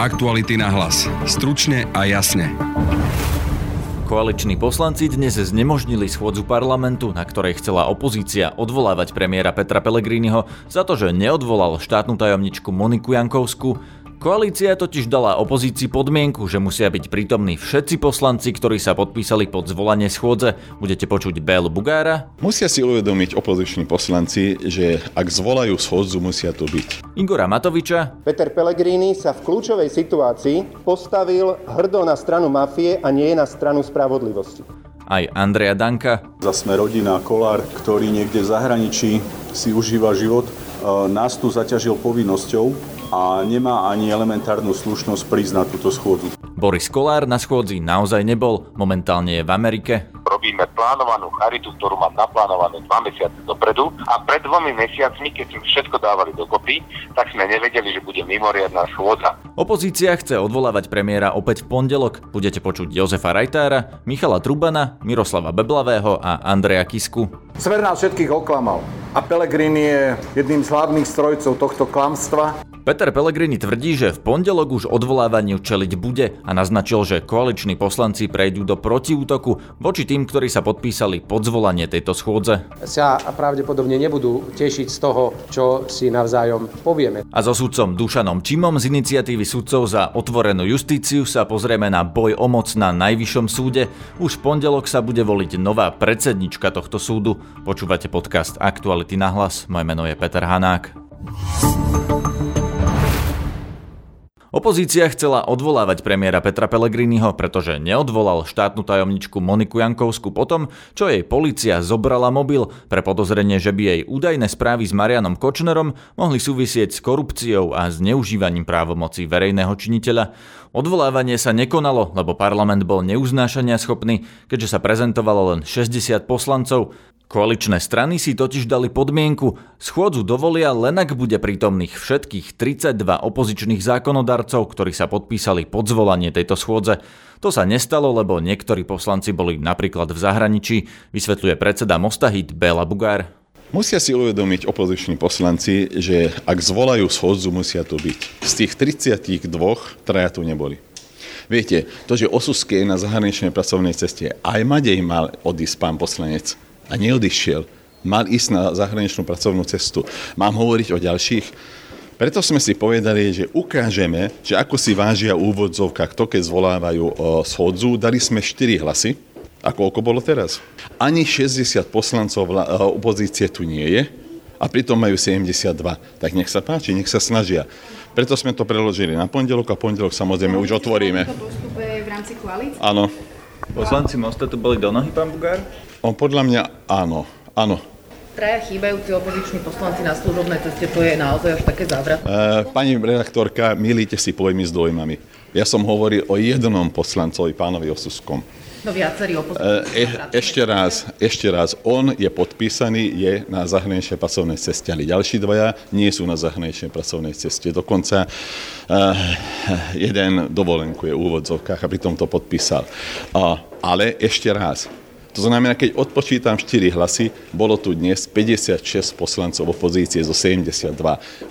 Aktuality na hlas. Stručne a jasne. Koaliční poslanci dnes znemožnili schôdzu parlamentu, na ktorej chcela opozícia odvolávať premiéra Petra Pellegriniho za to, že neodvolal štátnu tajomničku Moniku Jankovsku. Koalícia totiž dala opozícii podmienku, že musia byť prítomní všetci poslanci, ktorí sa podpísali pod zvolanie schôdze. Budete počuť Bel Bugára. Musia si uvedomiť opoziční poslanci, že ak zvolajú schôdzu, musia tu byť. Igora Matoviča. Peter Pellegrini sa v kľúčovej situácii postavil hrdo na stranu mafie a nie na stranu spravodlivosti. Aj Andrea Danka. Za sme rodina Kolár, ktorý niekde v zahraničí si užíva život, nás tu zaťažil povinnosťou a nemá ani elementárnu slušnosť na túto schôdzu. Boris Kolár na schôdzi naozaj nebol, momentálne je v Amerike. Robíme plánovanú charitu, ktorú mám naplánovanú dva mesiace dopredu a pred dvomi mesiacmi, keď sme všetko dávali dokopy, tak sme nevedeli, že bude mimoriadná schôdza. Opozícia chce odvolávať premiéra opäť v pondelok. Budete počuť Jozefa Rajtára, Michala Trubana, Miroslava Beblavého a Andreja Kisku. Smer nás všetkých oklamal a Pelegrini je jedným z hlavných strojcov tohto klamstva. Peter Pellegrini tvrdí, že v pondelok už odvolávaniu čeliť bude a naznačil, že koaliční poslanci prejdú do protiútoku voči tým, ktorí sa podpísali pod zvolanie tejto schôdze. Sa pravdepodobne nebudú tešiť z toho, čo si navzájom povieme. A so sudcom Dušanom Čimom z iniciatívy sudcov za otvorenú justíciu sa pozrieme na boj o moc na Najvyššom súde. Už v pondelok sa bude voliť nová predsednička tohto súdu. Počúvate podcast Aktuality na hlas. Moje meno je Peter Hanák. Opozícia chcela odvolávať premiéra Petra Pellegriniho, pretože neodvolal štátnu tajomničku Moniku Jankovsku potom, čo jej policia zobrala mobil pre podozrenie, že by jej údajné správy s Marianom Kočnerom mohli súvisieť s korupciou a zneužívaním právomocí verejného činiteľa. Odvolávanie sa nekonalo, lebo parlament bol neuznášania schopný, keďže sa prezentovalo len 60 poslancov. Koaličné strany si totiž dali podmienku, schôdzu dovolia len ak bude prítomných všetkých 32 opozičných zákonodarcov, ktorí sa podpísali pod zvolanie tejto schôdze. To sa nestalo, lebo niektorí poslanci boli napríklad v zahraničí, vysvetľuje predseda Mostahit Bela Bugár. Musia si uvedomiť opoziční poslanci, že ak zvolajú schôdzu, musia tu byť. Z tých 32 traja tu neboli. Viete, to, že Osuske je na zahraničnej pracovnej ceste, aj Madej mal odísť pán poslanec a neodišiel. Mal ísť na zahraničnú pracovnú cestu. Mám hovoriť o ďalších? Preto sme si povedali, že ukážeme, že ako si vážia úvodzovkách to, keď zvolávajú o schodzu. Dali sme 4 hlasy. A koľko bolo teraz? Ani 60 poslancov opozície tu nie je a pritom majú 72. Tak nech sa páči, nech sa snažia. Preto sme to preložili na pondelok a pondelok samozrejme už otvoríme. To postupuje v rámci koalície? Áno. Poslanci Mosta tu boli do nohy, pán Bugár? On podľa mňa áno, áno. Traja chýbajúci opoziční poslanci na služobnej ceste, to je naozaj až také závrat. E, pani redaktorka, milíte si pojmy s dojmami. Ja som hovoril o jednom poslancovi, pánovi Osuskom. No viacerí e, Ešte raz, ešte raz, on je podpísaný, je na zahraničnej pracovnej ceste, ale ďalší dvaja nie sú na zahraničnej pracovnej ceste. Dokonca uh, jeden dovolenku je v úvodzovkách a pritom to podpísal. Uh, ale ešte raz, to znamená, keď odpočítam 4 hlasy, bolo tu dnes 56 poslancov opozície zo 72.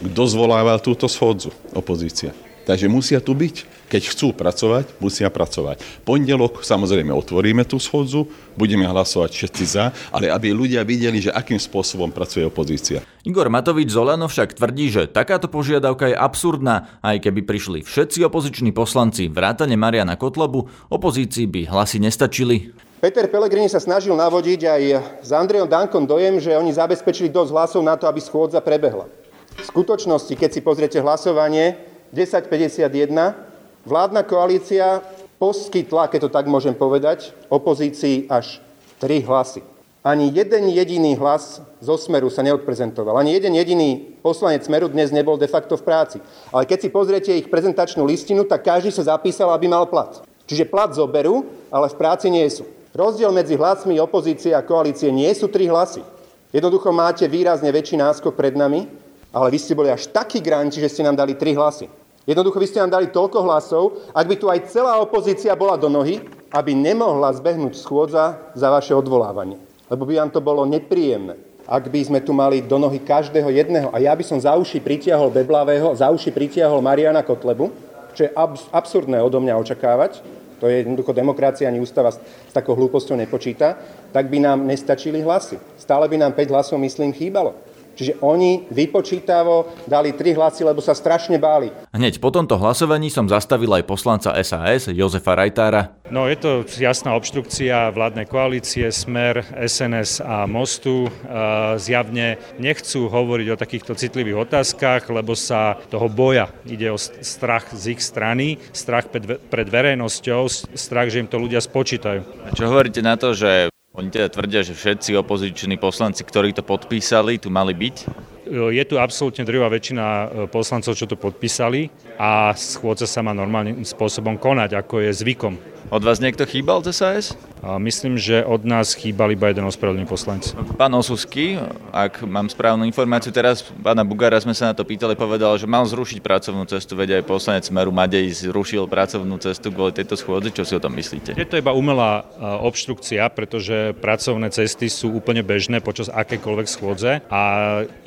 Kto zvolával túto schodzu? Opozícia. Takže musia tu byť. Keď chcú pracovať, musia pracovať. Pondelok samozrejme otvoríme tú schodzu, budeme hlasovať všetci za, ale aby ľudia videli, že akým spôsobom pracuje opozícia. Igor Matovič Zolano však tvrdí, že takáto požiadavka je absurdná, aj keby prišli všetci opoziční poslanci vrátane Mariana Kotlobu, opozícii by hlasy nestačili. Peter Pellegrini sa snažil navodiť aj s Andrejom Dankom dojem, že oni zabezpečili dosť hlasov na to, aby schôdza prebehla. V skutočnosti, keď si pozriete hlasovanie 1051, vládna koalícia poskytla, keď to tak môžem povedať, opozícii až 3 hlasy. Ani jeden jediný hlas zo Smeru sa neodprezentoval. Ani jeden jediný poslanec Smeru dnes nebol de facto v práci. Ale keď si pozriete ich prezentačnú listinu, tak každý sa zapísal, aby mal plat. Čiže plat zoberú, ale v práci nie sú. Rozdiel medzi hlasmi opozície a koalície nie sú tri hlasy. Jednoducho máte výrazne väčší náskok pred nami, ale vy ste boli až takí granči, že ste nám dali tri hlasy. Jednoducho vy ste nám dali toľko hlasov, ak by tu aj celá opozícia bola do nohy, aby nemohla zbehnúť schôdza za vaše odvolávanie. Lebo by vám to bolo nepríjemné, ak by sme tu mali do nohy každého jedného. A ja by som za uši pritiahol Beblavého, za uši pritiahol Mariana Kotlebu, čo je absurdné odo mňa očakávať, to je jednoducho demokracia, ani ústava s, s takou hlúposťou nepočíta, tak by nám nestačili hlasy. Stále by nám 5 hlasov, myslím, chýbalo. Čiže oni vypočítavo dali tri hlasy, lebo sa strašne báli. Hneď po tomto hlasovaní som zastavil aj poslanca SAS Jozefa Rajtára. No je to jasná obštrukcia vládnej koalície, Smer, SNS a Mostu. Zjavne nechcú hovoriť o takýchto citlivých otázkach, lebo sa toho boja. Ide o strach z ich strany, strach pred verejnosťou, strach, že im to ľudia spočítajú. A čo hovoríte na to, že oni teda tvrdia, že všetci opoziční poslanci, ktorí to podpísali, tu mali byť? Je tu absolútne drvá väčšina e, poslancov, čo to podpísali a schôdza sa má normálnym spôsobom konať, ako je zvykom. Od vás niekto chýbal z SAS? Myslím, že od nás chýbal iba jeden ospravedlný poslanec. Pán Osusky, ak mám správnu informáciu, teraz pána Bugara sme sa na to pýtali, povedal, že mal zrušiť pracovnú cestu, veď aj poslanec Smeru Madej zrušil pracovnú cestu kvôli tejto schôdzi. Čo si o tom myslíte? Je to iba umelá obštrukcia, pretože pracovné cesty sú úplne bežné počas akékoľvek schôdze a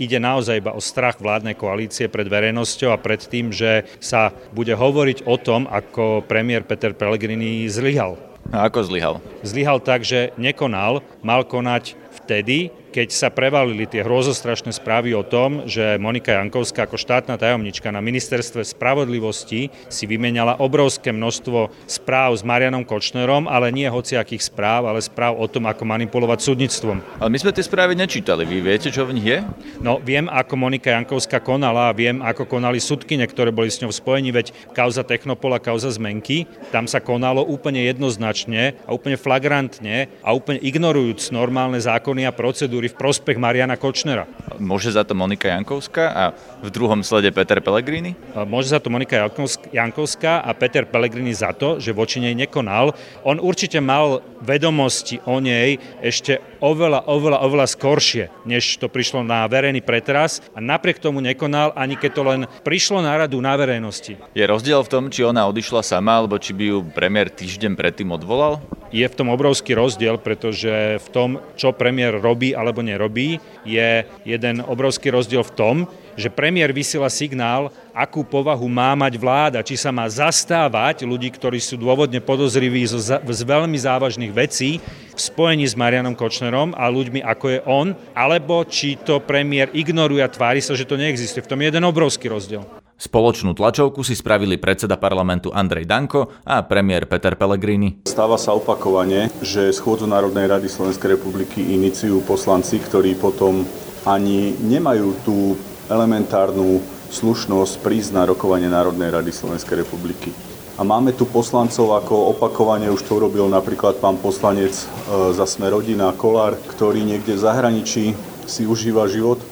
ide naozaj iba o strach vládnej koalície pred verejnosťou a pred tým, že sa bude hovoriť o tom, ako premiér Peter Pellegrini zlyhal a ako zlyhal? Zlyhal tak, že nekonal, mal konať vtedy, keď sa prevalili tie hrozostrašné správy o tom, že Monika Jankovská ako štátna tajomnička na ministerstve spravodlivosti si vymenala obrovské množstvo správ s Marianom Kočnerom, ale nie hociakých správ, ale správ o tom, ako manipulovať súdnictvom. Ale my sme tie správy nečítali. Vy viete, čo v nich je? No, viem, ako Monika Jankovská konala a viem, ako konali súdkyne, ktoré boli s ňou v spojení, veď kauza Technopola, kauza Zmenky, tam sa konalo úplne jednoznačne a úplne flagrantne a úplne ignorujúc normálne zákony a procedúry procedúry v prospech Mariana Kočnera. Môže za to Monika Jankovská a v druhom slede Peter Pellegrini? Môže za to Monika Jankovská a Peter Pellegrini za to, že voči nej nekonal. On určite mal vedomosti o nej ešte oveľa, oveľa, oveľa skoršie, než to prišlo na verejný pretras a napriek tomu nekonal, ani keď to len prišlo na radu na verejnosti. Je rozdiel v tom, či ona odišla sama, alebo či by ju premiér týždeň predtým odvolal? Je v tom obrovský rozdiel, pretože v tom, čo premiér robí alebo nerobí, je jeden obrovský rozdiel v tom, že premiér vysiela signál, akú povahu má mať vláda, či sa má zastávať ľudí, ktorí sú dôvodne podozriví z, z veľmi závažných vecí v spojení s Marianom Kočnerom a ľuďmi ako je on, alebo či to premiér ignoruje a tvári sa, že to neexistuje. V tom je jeden obrovský rozdiel. Spoločnú tlačovku si spravili predseda parlamentu Andrej Danko a premiér Peter Pellegrini. Stáva sa opakovane, že schôdzu Národnej rady Slovenskej republiky iniciujú poslanci, ktorí potom ani nemajú tú elementárnu slušnosť prísť na rokovanie Národnej rady Slovenskej republiky. A máme tu poslancov, ako opakovane už to urobil napríklad pán poslanec e, za sme rodina Kolár, ktorý niekde v zahraničí si užíva život. E,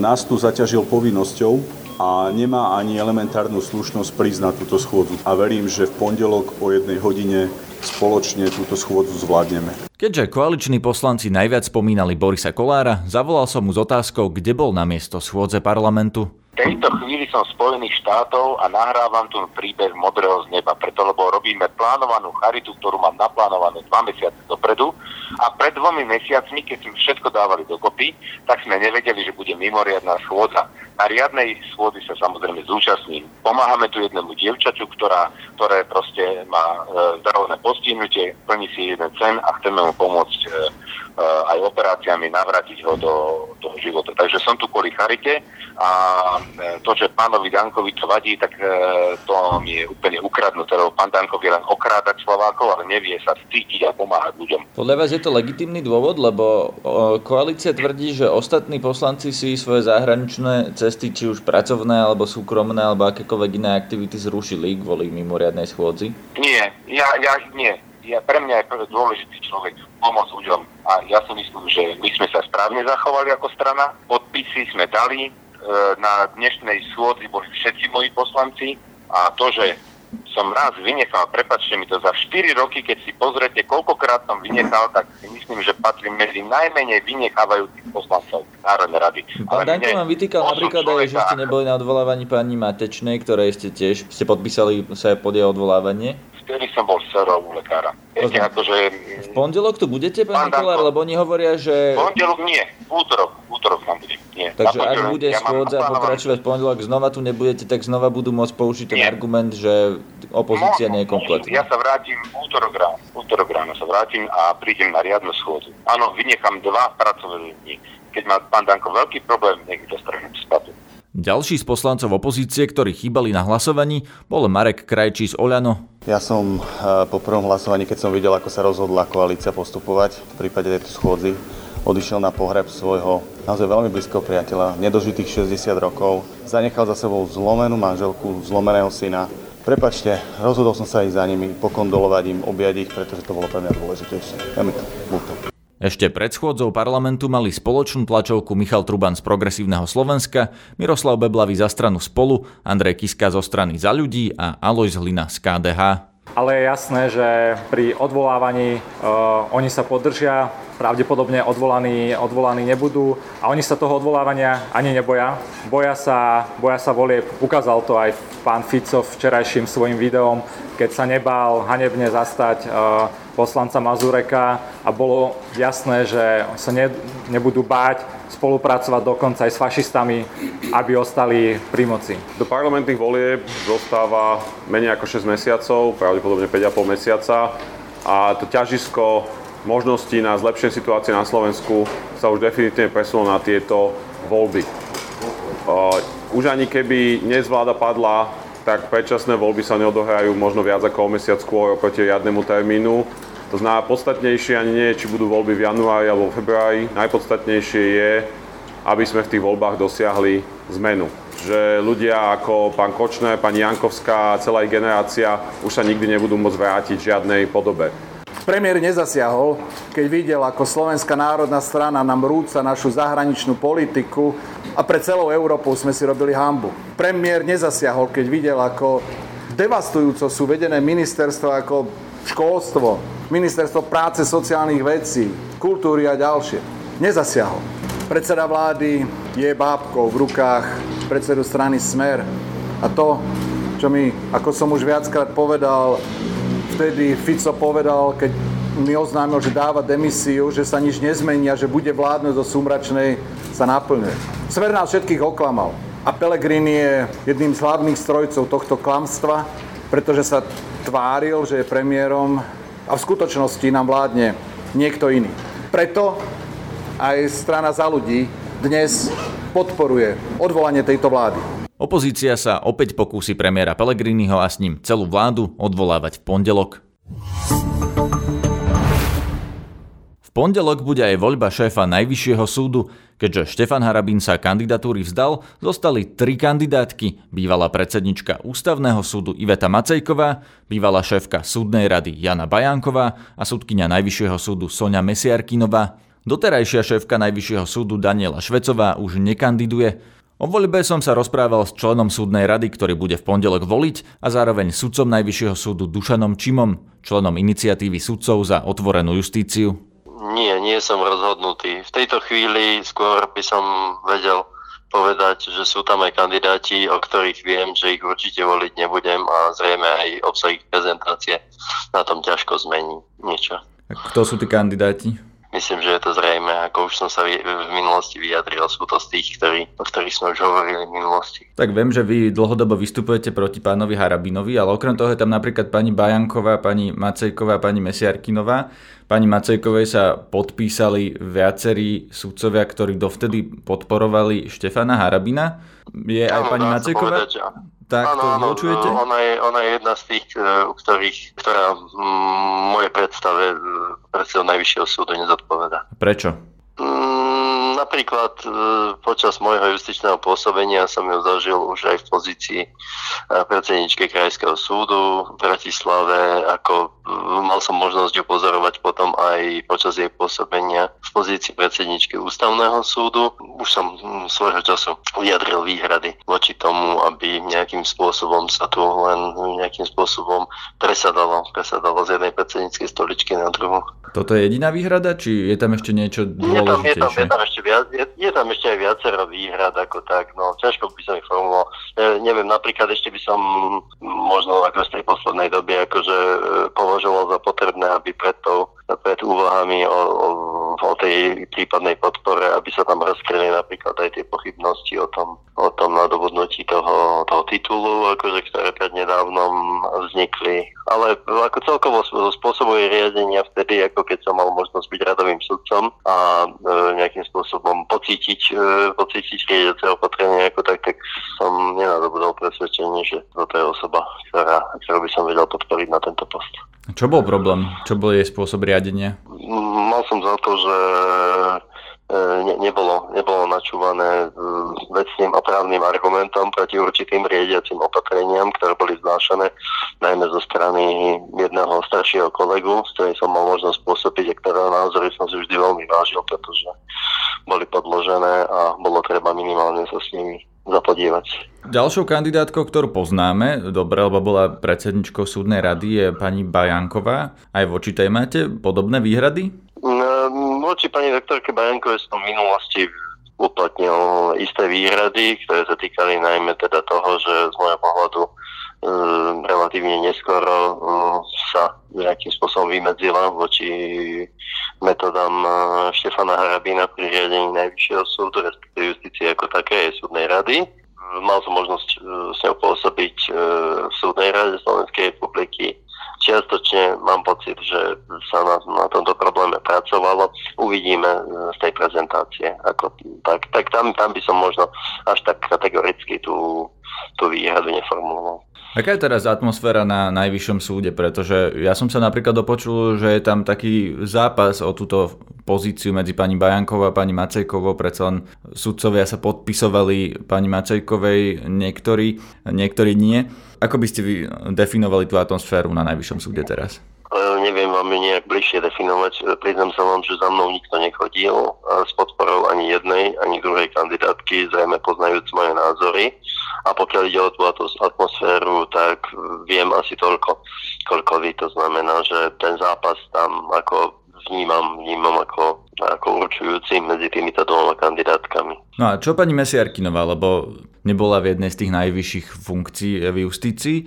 nás tu zaťažil povinnosťou a nemá ani elementárnu slušnosť na túto schôdzu. A verím, že v pondelok o jednej hodine spoločne túto schôdzu zvládneme. Keďže koaliční poslanci najviac spomínali Borisa Kolára, zavolal som mu s otázkou, kde bol na miesto schôdze parlamentu. Tejto chvíli som Spojených štátov a nahrávam tu príbeh modrého z neba, preto lebo robíme plánovanú charitu, ktorú mám naplánovanú dva mesiace dopredu a pred dvomi mesiacmi, keď sme všetko dávali dokopy, tak sme nevedeli, že bude mimoriadná schôdza. Na riadnej schôdzi sa samozrejme zúčastním. Pomáhame tu jednému dievčaťu, ktorá, ktoré proste má e, zdravotné postihnutie, plní si jeden cen a chceme mu pomôcť e, Eh, aj operáciami navrátiť ho do, do života. Takže som tu kvôli charite a to, že pánovi Dankovi to vadí, tak eh, to mi je úplne ukradnuté, lebo pán Danko vie len okrádať Slovákov, ale nevie sa cítiť a pomáhať ľuďom. Podľa vás je to legitimný dôvod, lebo koalícia tvrdí, že ostatní poslanci si svoje zahraničné cesty, či už pracovné, alebo súkromné, alebo akékoľvek iné aktivity zrušili kvôli mimoriadnej schôdzi? Nie, ja, ja nie ja, pre mňa je dôležitý človek pomôcť ľuďom. A ja si myslím, že my sme sa správne zachovali ako strana. Podpisy sme dali. E, na dnešnej schôdzi boli všetci moji poslanci. A to, že som raz vynechal, prepačte mi to, za 4 roky, keď si pozrete, koľkokrát som vynechal, tak si myslím, že patrím medzi najmenej vynechávajúcich poslancov Národnej rady. Pán Danko vám vytýkal napríklad aj, že ste neboli na odvolávaní pani Matečnej, ktoré ste tiež ste podpísali sa pod jej odvolávanie vtedy som bol serov u lekára. Viete, akože... V pondelok tu budete, pán, pán Kolár, lebo oni hovoria, že... V pondelok nie, v útorok, v útorok tam budem. Nie. Takže ak bude ja schôdza pokračovať pondelok, znova tu nebudete, tak znova budú môcť použiť ten Nie. argument, že opozícia nie je kompletná. Ja sa vrátim v útorok ráno. Útorok ráno sa vrátim a prídem na riadnu schôdzu. Áno, vynechám dva pracovné dni. Keď má pán Danko veľký problém, nech to strhnem spadu. Ďalší z poslancov opozície, ktorí chýbali na hlasovaní, bol Marek Krajčí z Oľano. Ja som eh, po prvom hlasovaní, keď som videl, ako sa rozhodla koalícia postupovať v prípade tejto schôdzy, odišiel na pohreb svojho naozaj veľmi blízkeho priateľa, nedožitých 60 rokov, zanechal za sebou zlomenú manželku, zlomeného syna. Prepačte, rozhodol som sa ísť za nimi, pokondolovať im, objať ich, pretože to bolo pre mňa dôležitejšie. Je mi to ľúto. Ešte pred schôdzou parlamentu mali spoločnú tlačovku Michal Truban z Progresívneho Slovenska, Miroslav Beblavý za stranu Spolu, Andrej Kiska zo strany Za ľudí a Alojz Hlina z KDH. Ale je jasné, že pri odvolávaní uh, oni sa podržia, pravdepodobne odvolaní, odvolaní nebudú a oni sa toho odvolávania ani neboja. Boja sa, boja sa volieb. Ukázal to aj pán Fico včerajším svojim videom, keď sa nebál hanebne zastať uh, poslanca Mazureka a bolo jasné, že sa ne, nebudú báť spolupracovať dokonca aj s fašistami, aby ostali pri moci. Do parlamentných volieb zostáva menej ako 6 mesiacov, pravdepodobne 5,5 mesiaca a to ťažisko možností na zlepšenie situácie na Slovensku sa už definitívne presunulo na tieto voľby. Už ani keby dnes vláda padla, tak predčasné voľby sa neodohrajú možno viac ako o mesiac skôr oproti riadnemu termínu. To znamená, podstatnejšie ani nie je, či budú voľby v januári alebo v februári. Najpodstatnejšie je, aby sme v tých voľbách dosiahli zmenu. Že ľudia ako pán Kočner, pani Jankovská celá ich generácia už sa nikdy nebudú môcť vrátiť v žiadnej podobe. Premiér nezasiahol, keď videl, ako Slovenská národná strana nám rúca našu zahraničnú politiku a pre celou Európou sme si robili hambu. Premiér nezasiahol, keď videl, ako devastujúco sú vedené ministerstva ako školstvo, ministerstvo práce, sociálnych vecí, kultúry a ďalšie. Nezasiahol. Predseda vlády je bábkou v rukách predsedu strany Smer. A to, čo mi, ako som už viackrát povedal, vtedy Fico povedal, keď mi oznámil, že dáva demisiu, že sa nič nezmení a že bude vládnuť do súmračnej, sa naplňuje. Smer nás všetkých oklamal. A Pellegrini je jedným z hlavných strojcov tohto klamstva, pretože sa tváril, že je premiérom a v skutočnosti nám vládne niekto iný. Preto aj strana za ľudí dnes podporuje odvolanie tejto vlády. Opozícia sa opäť pokúsi premiéra Pellegriniho a s ním celú vládu odvolávať v pondelok. V pondelok bude aj voľba šéfa Najvyššieho súdu. Keďže Štefan Harabín sa kandidatúry vzdal, zostali tri kandidátky. Bývalá predsednička Ústavného súdu Iveta Macejková, bývalá šéfka súdnej rady Jana Bajánková a súdkynia Najvyššieho súdu Sonia Mesiarkinová. Doterajšia šéfka Najvyššieho súdu Daniela Švecová už nekandiduje. O voľbe som sa rozprával s členom súdnej rady, ktorý bude v pondelok voliť a zároveň sudcom Najvyššieho súdu Dušanom Čimom, členom iniciatívy sudcov za otvorenú justíciu. Nie, nie som rozhodnutý. V tejto chvíli skôr by som vedel povedať, že sú tam aj kandidáti, o ktorých viem, že ich určite voliť nebudem a zrejme aj obsah ich prezentácie na tom ťažko zmení niečo. A kto sú tí kandidáti? Myslím, že je to zrejme, ako už som sa v minulosti vyjadril, sú to z tých, ktorí, o ktorých sme už hovorili v minulosti. Tak viem, že vy dlhodobo vystupujete proti pánovi Harabinovi, ale okrem toho je tam napríklad pani Bajanková, pani Macejková, pani Mesiarkinová. Pani Macejkovej sa podpísali viacerí sudcovia, ktorí dovtedy podporovali Štefana Harabina. Je aj Áno, pani Macejková? povedať, Tak áno, to áno, vylučujete? Ona je, ona je jedna z tých, e, ktorých, ktorá mm, moje predstave e, predsedu Najvyššieho súdu nezodpoveda. Prečo? Mm, napríklad e, počas môjho justičného pôsobenia som ju zažil už aj v pozícii e, predsedničky Krajského súdu v Bratislave, ako e, mal som možnosť ju pozorovať potom aj počas jej pôsobenia v pozícii predsedničky Ústavného súdu. Už som mm, svojho času vyjadril výhrady voči tomu, aby nejakým spôsobom sa tu len nejakým spôsobom presadalo, presadalo z jednej predsedníckej stoličky na druhú. Toto je jediná výhrada, či je tam ešte niečo Je tam, je, tam, je, dôležitejšie? tam ešte viac, je, je tam ešte aj viacero výhrad ako tak, no ťažko by som ich formuloval. E, neviem, napríklad ešte by som možno ako z tej poslednej doby akože e, považoval za potrebné, aby pred, tou, pred úvahami o, o o tej prípadnej podpore, aby sa tam rozkryli napríklad aj tie pochybnosti o tom, o tom nadobudnutí toho, toho titulu, akože, ktoré prednedávnom vznikli. Ale ako celkovo spôsobuje riadenia vtedy, ako keď som mal možnosť byť radovým sudcom a e, nejakým spôsobom pocítiť, e, pocítiť riadiace opatrenie ako tak, tak som nenadobudol presvedčenie, že toto je osoba, ktorá, ktorú by som vedel podporiť na tento post. Čo bol problém? Čo bol jej spôsob riadenia? Som za to, že e, ne, nebolo, nebolo načúvané e, vecným a právnym argumentom proti určitým riadiacim opatreniam, ktoré boli znášané najmä zo strany jedného staršieho kolegu, s ktorým som mal možnosť pôsobiť a ktorého názory som si vždy veľmi vážil, pretože boli podložené a bolo treba minimálne sa s nimi zapodievať. Ďalšou kandidátkou, ktorú poznáme, dobre, lebo bola predsedničkou súdnej rady, je pani Bajanková. Aj voči tej máte podobné výhrady? Voči pani doktorke Bajankovej som v minulosti uplatnil isté výhrady, ktoré sa týkali najmä teda toho, že z môjho pohľadu e, relatívne neskoro e, sa nejakým spôsobom vymedzila voči metodám e, Štefana Harabína pri riadení Najvyššieho súdu, respektíve justície ako také aj súdnej rady. Mal som možnosť s ňou pôsobiť v súdnej rade Slovenskej republiky čiastočne mám pocit, že sa na, na tomto probléme pracovalo. Uvidíme e, z tej prezentácie. Ako, tak tak tam, tam by som možno až tak kategoricky tú, tú výhradu neformuloval. Aká je teraz atmosféra na najvyššom súde? Pretože ja som sa napríklad dopočul, že je tam taký zápas o túto pozíciu medzi pani Bajankovou a pani Macejkovou. Predsa len sudcovia sa podpisovali pani Macejkovej, niektorí, niektorí nie. Ako by ste vy definovali tú atmosféru na najvyššom súde teraz? Neviem vám nejak bližšie definovať. Priznám sa vám, že za mnou nikto nechodil s podporou ani jednej, ani druhej kandidátky, zrejme poznajúc moje názory. A pokiaľ ide o tú atmosféru, tak viem asi toľko, koľko vy. To znamená, že ten zápas tam ako vnímam, vnímam ako, ako určujúci medzi týmito dvoma kandidátkami. No a čo pani Mesiarkinová, lebo nebola v jednej z tých najvyšších funkcií v justícii.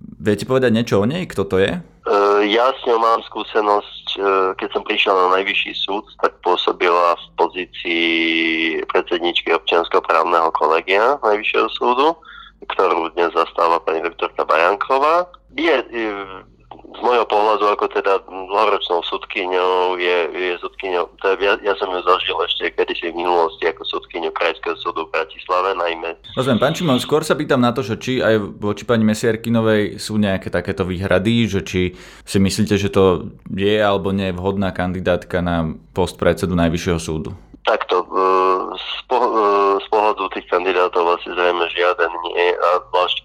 Viete povedať niečo o nej? Kto to je? Ja s ňou mám skúsenosť, e, keď som prišiel na najvyšší súd, tak pôsobila v pozícii predsedničky občiansko právneho kolegia Najvyššieho súdu, ktorú dnes zastáva pani doktorka Bajanková. Je, z môjho pohľadu ako teda dlhoročnou sudkyňou je, je sudkyňou, teda ja, ja som ju zažil ešte kedysi v minulosti ako sudkyňu Krajského súdu v Bratislave najmä. Rozumiem, pán Čimon, skôr sa pýtam na to, že či aj voči pani Mesiarkinovej sú nejaké takéto výhrady, že či si myslíte, že to je alebo nie je vhodná kandidátka na post predsedu Najvyššieho súdu? Takto, e, z, po, e, z pohľadu tých kandidátov asi zrejme žiaden nie a e,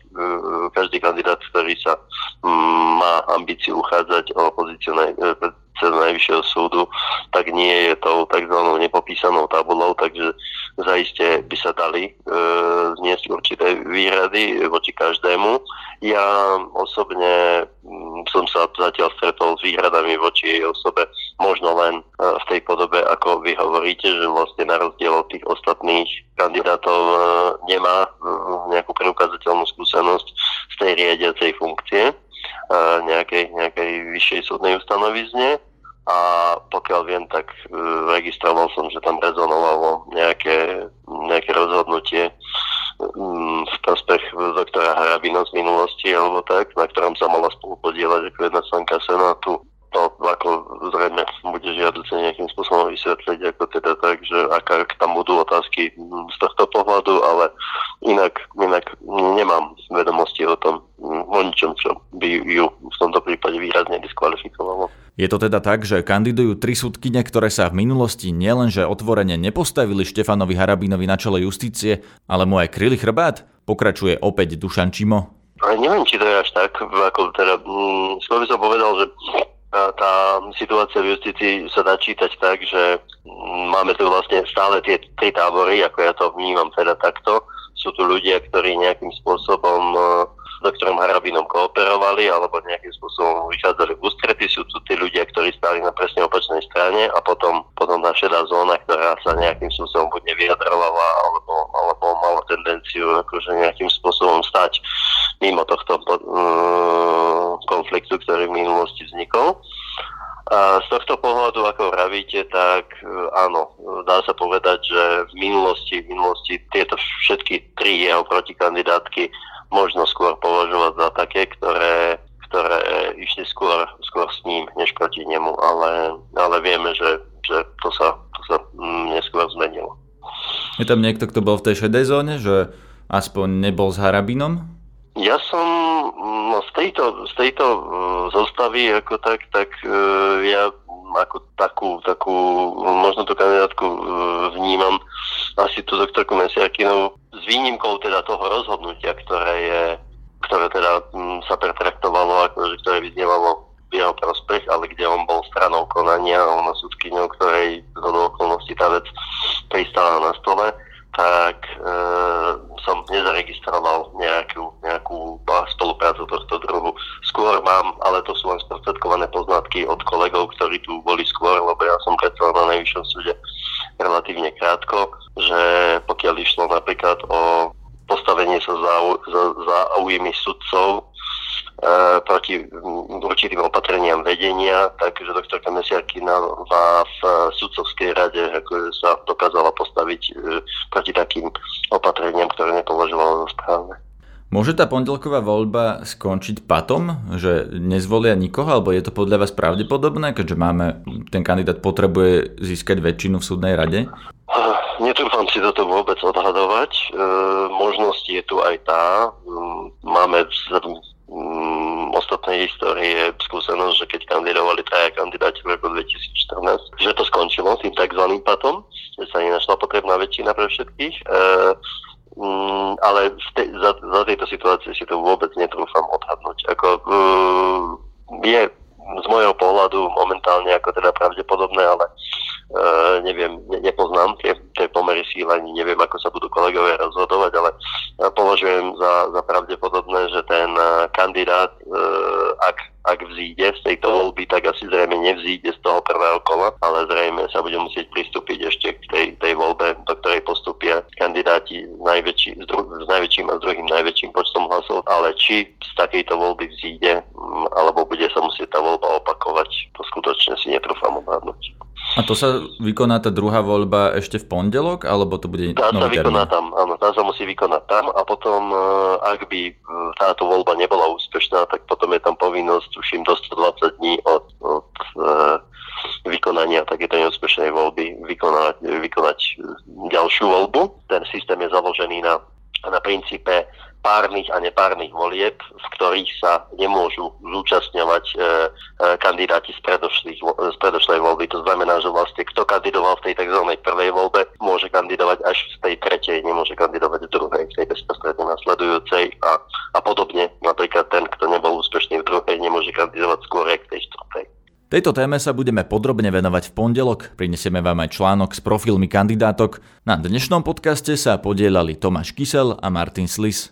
každý kandidát, ktorý sa má ambíciu uchádzať o pozíciu naj, predsedu Najvyššieho súdu, tak nie je tou tzv. nepopísanou tabulou, takže zaiste by sa dali e, zniesť určité výhrady voči každému. Ja osobne m, som sa zatiaľ stretol s výhradami voči jej osobe, možno len e, v tej podobe, ako vy hovoríte, že vlastne na rozdiel od tých ostatných kandidátov e, nemá e, nejakú preukázateľnú skúsenosť z tej riadiacej funkcie nejakej, nejakej vyššej súdnej ustanovizne a pokiaľ viem, tak registroval som, že tam rezonovalo nejaké, nejaké rozhodnutie mm, v prospech doktora Harabina z minulosti alebo tak, na ktorom sa mala spolu podielať ako jedna členka Senátu to ako zrejme bude žiaduce nejakým spôsobom vysvetliť, ako teda tak, že aká tam budú otázky z tohto pohľadu, ale inak, inak nemám vedomosti o tom, o ničom, čo by ju v tomto prípade výrazne diskvalifikovalo. Je to teda tak, že kandidujú tri súdkyne, ktoré sa v minulosti nielenže otvorene nepostavili Štefanovi Harabínovi na čele justície, ale mu aj kryli chrbát? Pokračuje opäť Dušan Čimo. Ale neviem, či to je až tak, ako teda, mm, skôr by som povedal, že tá situácia v justícii sa dá čítať tak, že máme tu vlastne stále tie tri tábory, ako ja to vnímam teda takto. Sú tu ľudia, ktorí nejakým spôsobom e, s doktorom Harabinom kooperovali alebo nejakým spôsobom vychádzali v ústrety. Sú tu tí ľudia, ktorí stáli na presne opačnej strane a potom, potom tá šedá zóna, ktorá sa nejakým spôsobom buď nevyjadrovala alebo, alebo mala tendenciu akože nejakým spôsobom stať mimo tohto uh, konfliktu, ktorý v minulosti vznikol. A z tohto pohľadu, ako vravíte, tak e, áno, dá sa povedať, že v minulosti, v minulosti tieto všetky tri jeho protikandidátky možno skôr považovať za také, ktoré, ktoré išli skôr, skôr s ním, než proti nemu, ale, ale vieme, že, že to sa, to sa mm, neskôr zmenilo. Je tam niekto, kto bol v tej šedej zóne, že aspoň nebol s Harabinom? Ja som no, z tejto, z tejto uh, zostavy ako tak, tak uh, ja ako takú, takú možno tú kandidátku uh, vnímam asi tú doktorku Mesiakinovú s výnimkou teda toho rozhodnutia, ktoré je ktoré teda um, sa pretraktovalo, akože, ktoré vyznievalo v jeho prospech, ale kde on bol stranou konania ona súdkyňou, ktorej do okolností tá vec pristala na stole tak e, som nezaregistroval nejakú, nejakú spoluprácu tohto druhu. Skôr mám, ale to sú len sprostredkované poznatky od kolegov, ktorí tu boli skôr, lebo ja som predsa na najvyššom súde relatívne krátko, že pokiaľ išlo napríklad o postavenie sa za, za, za sudcov, proti určitým opatreniam vedenia, takže doktorka Mesiarkinová v sudcovskej rade ako sa dokázala postaviť e, proti takým opatreniam, ktoré nepovažovala za správne. Môže tá pondelková voľba skončiť patom, že nezvolia nikoho, alebo je to podľa vás pravdepodobné, keďže máme, ten kandidát potrebuje získať väčšinu v súdnej rade? Netrúfam si toto vôbec odhadovať. E, možnosť je tu aj tá. Máme mm, ostatnej histórie skúsenosť, že keď kandidovali traja kandidáti v roku 2014, že to skončilo tým tzv. patom, že sa nenašla potrebná väčšina pre všetkých. E, mm, ale te, za, za tejto situácie si to vôbec netrúfam odhadnúť. Ako, e, je z môjho pohľadu momentálne ako teda pravdepodobné, ale uh, neviem, ne, nepoznám tie, ani neviem, ako sa budú kolegovia rozhodovať, ale uh, považujem za, za pravdepodobné, že ten uh, kandidát, uh, ak, ak vzíde z tejto voľby, tak asi zrejme nevzíde z toho prvého kola, ale zrejme sa bude musieť pristúpiť ešte k tej, tej voľbe, do ktorej postupia kandidáti s, najväčší, s, dru, s najväčším a s druhým najväčším počtom hlasov, ale či z takejto voľby vzíde, alebo bude sa musieť tá voľba opakovať, to skutočne si netrúfam odhadnúť. A to sa vykoná tá druhá voľba ešte v pondelok, alebo to bude Tá sa vykoná tam, áno, tá sa musí vykonať tam a potom, e, ak by e, táto voľba nebola úspešná, tak potom je tam povinnosť, tuším, do 120 dní od, od uh, vykonania takéto neúspešnej voľby vykonať, vykonať ďalšiu voľbu. Ten systém je založený na, na princípe párnych a nepárnych volieb, v ktorých sa nemôžu zúčastňovať e, e, kandidáti z, z predošlej voľby. To znamená, že vlastne kto kandidoval v tej tzv. prvej voľbe, môže kandidovať až v tej tretej, nemôže kandidovať v druhej, v tej bezprostredne nasledujúcej a, a podobne. Napríklad ten, kto nebol úspešný v druhej, nemôže kandidovať skôr k tej štvrtej. Tejto téme sa budeme podrobne venovať v pondelok. Prinesieme vám aj článok s profilmi kandidátok. Na dnešnom podcaste sa podielali Tomáš Kysel a Martin Slis.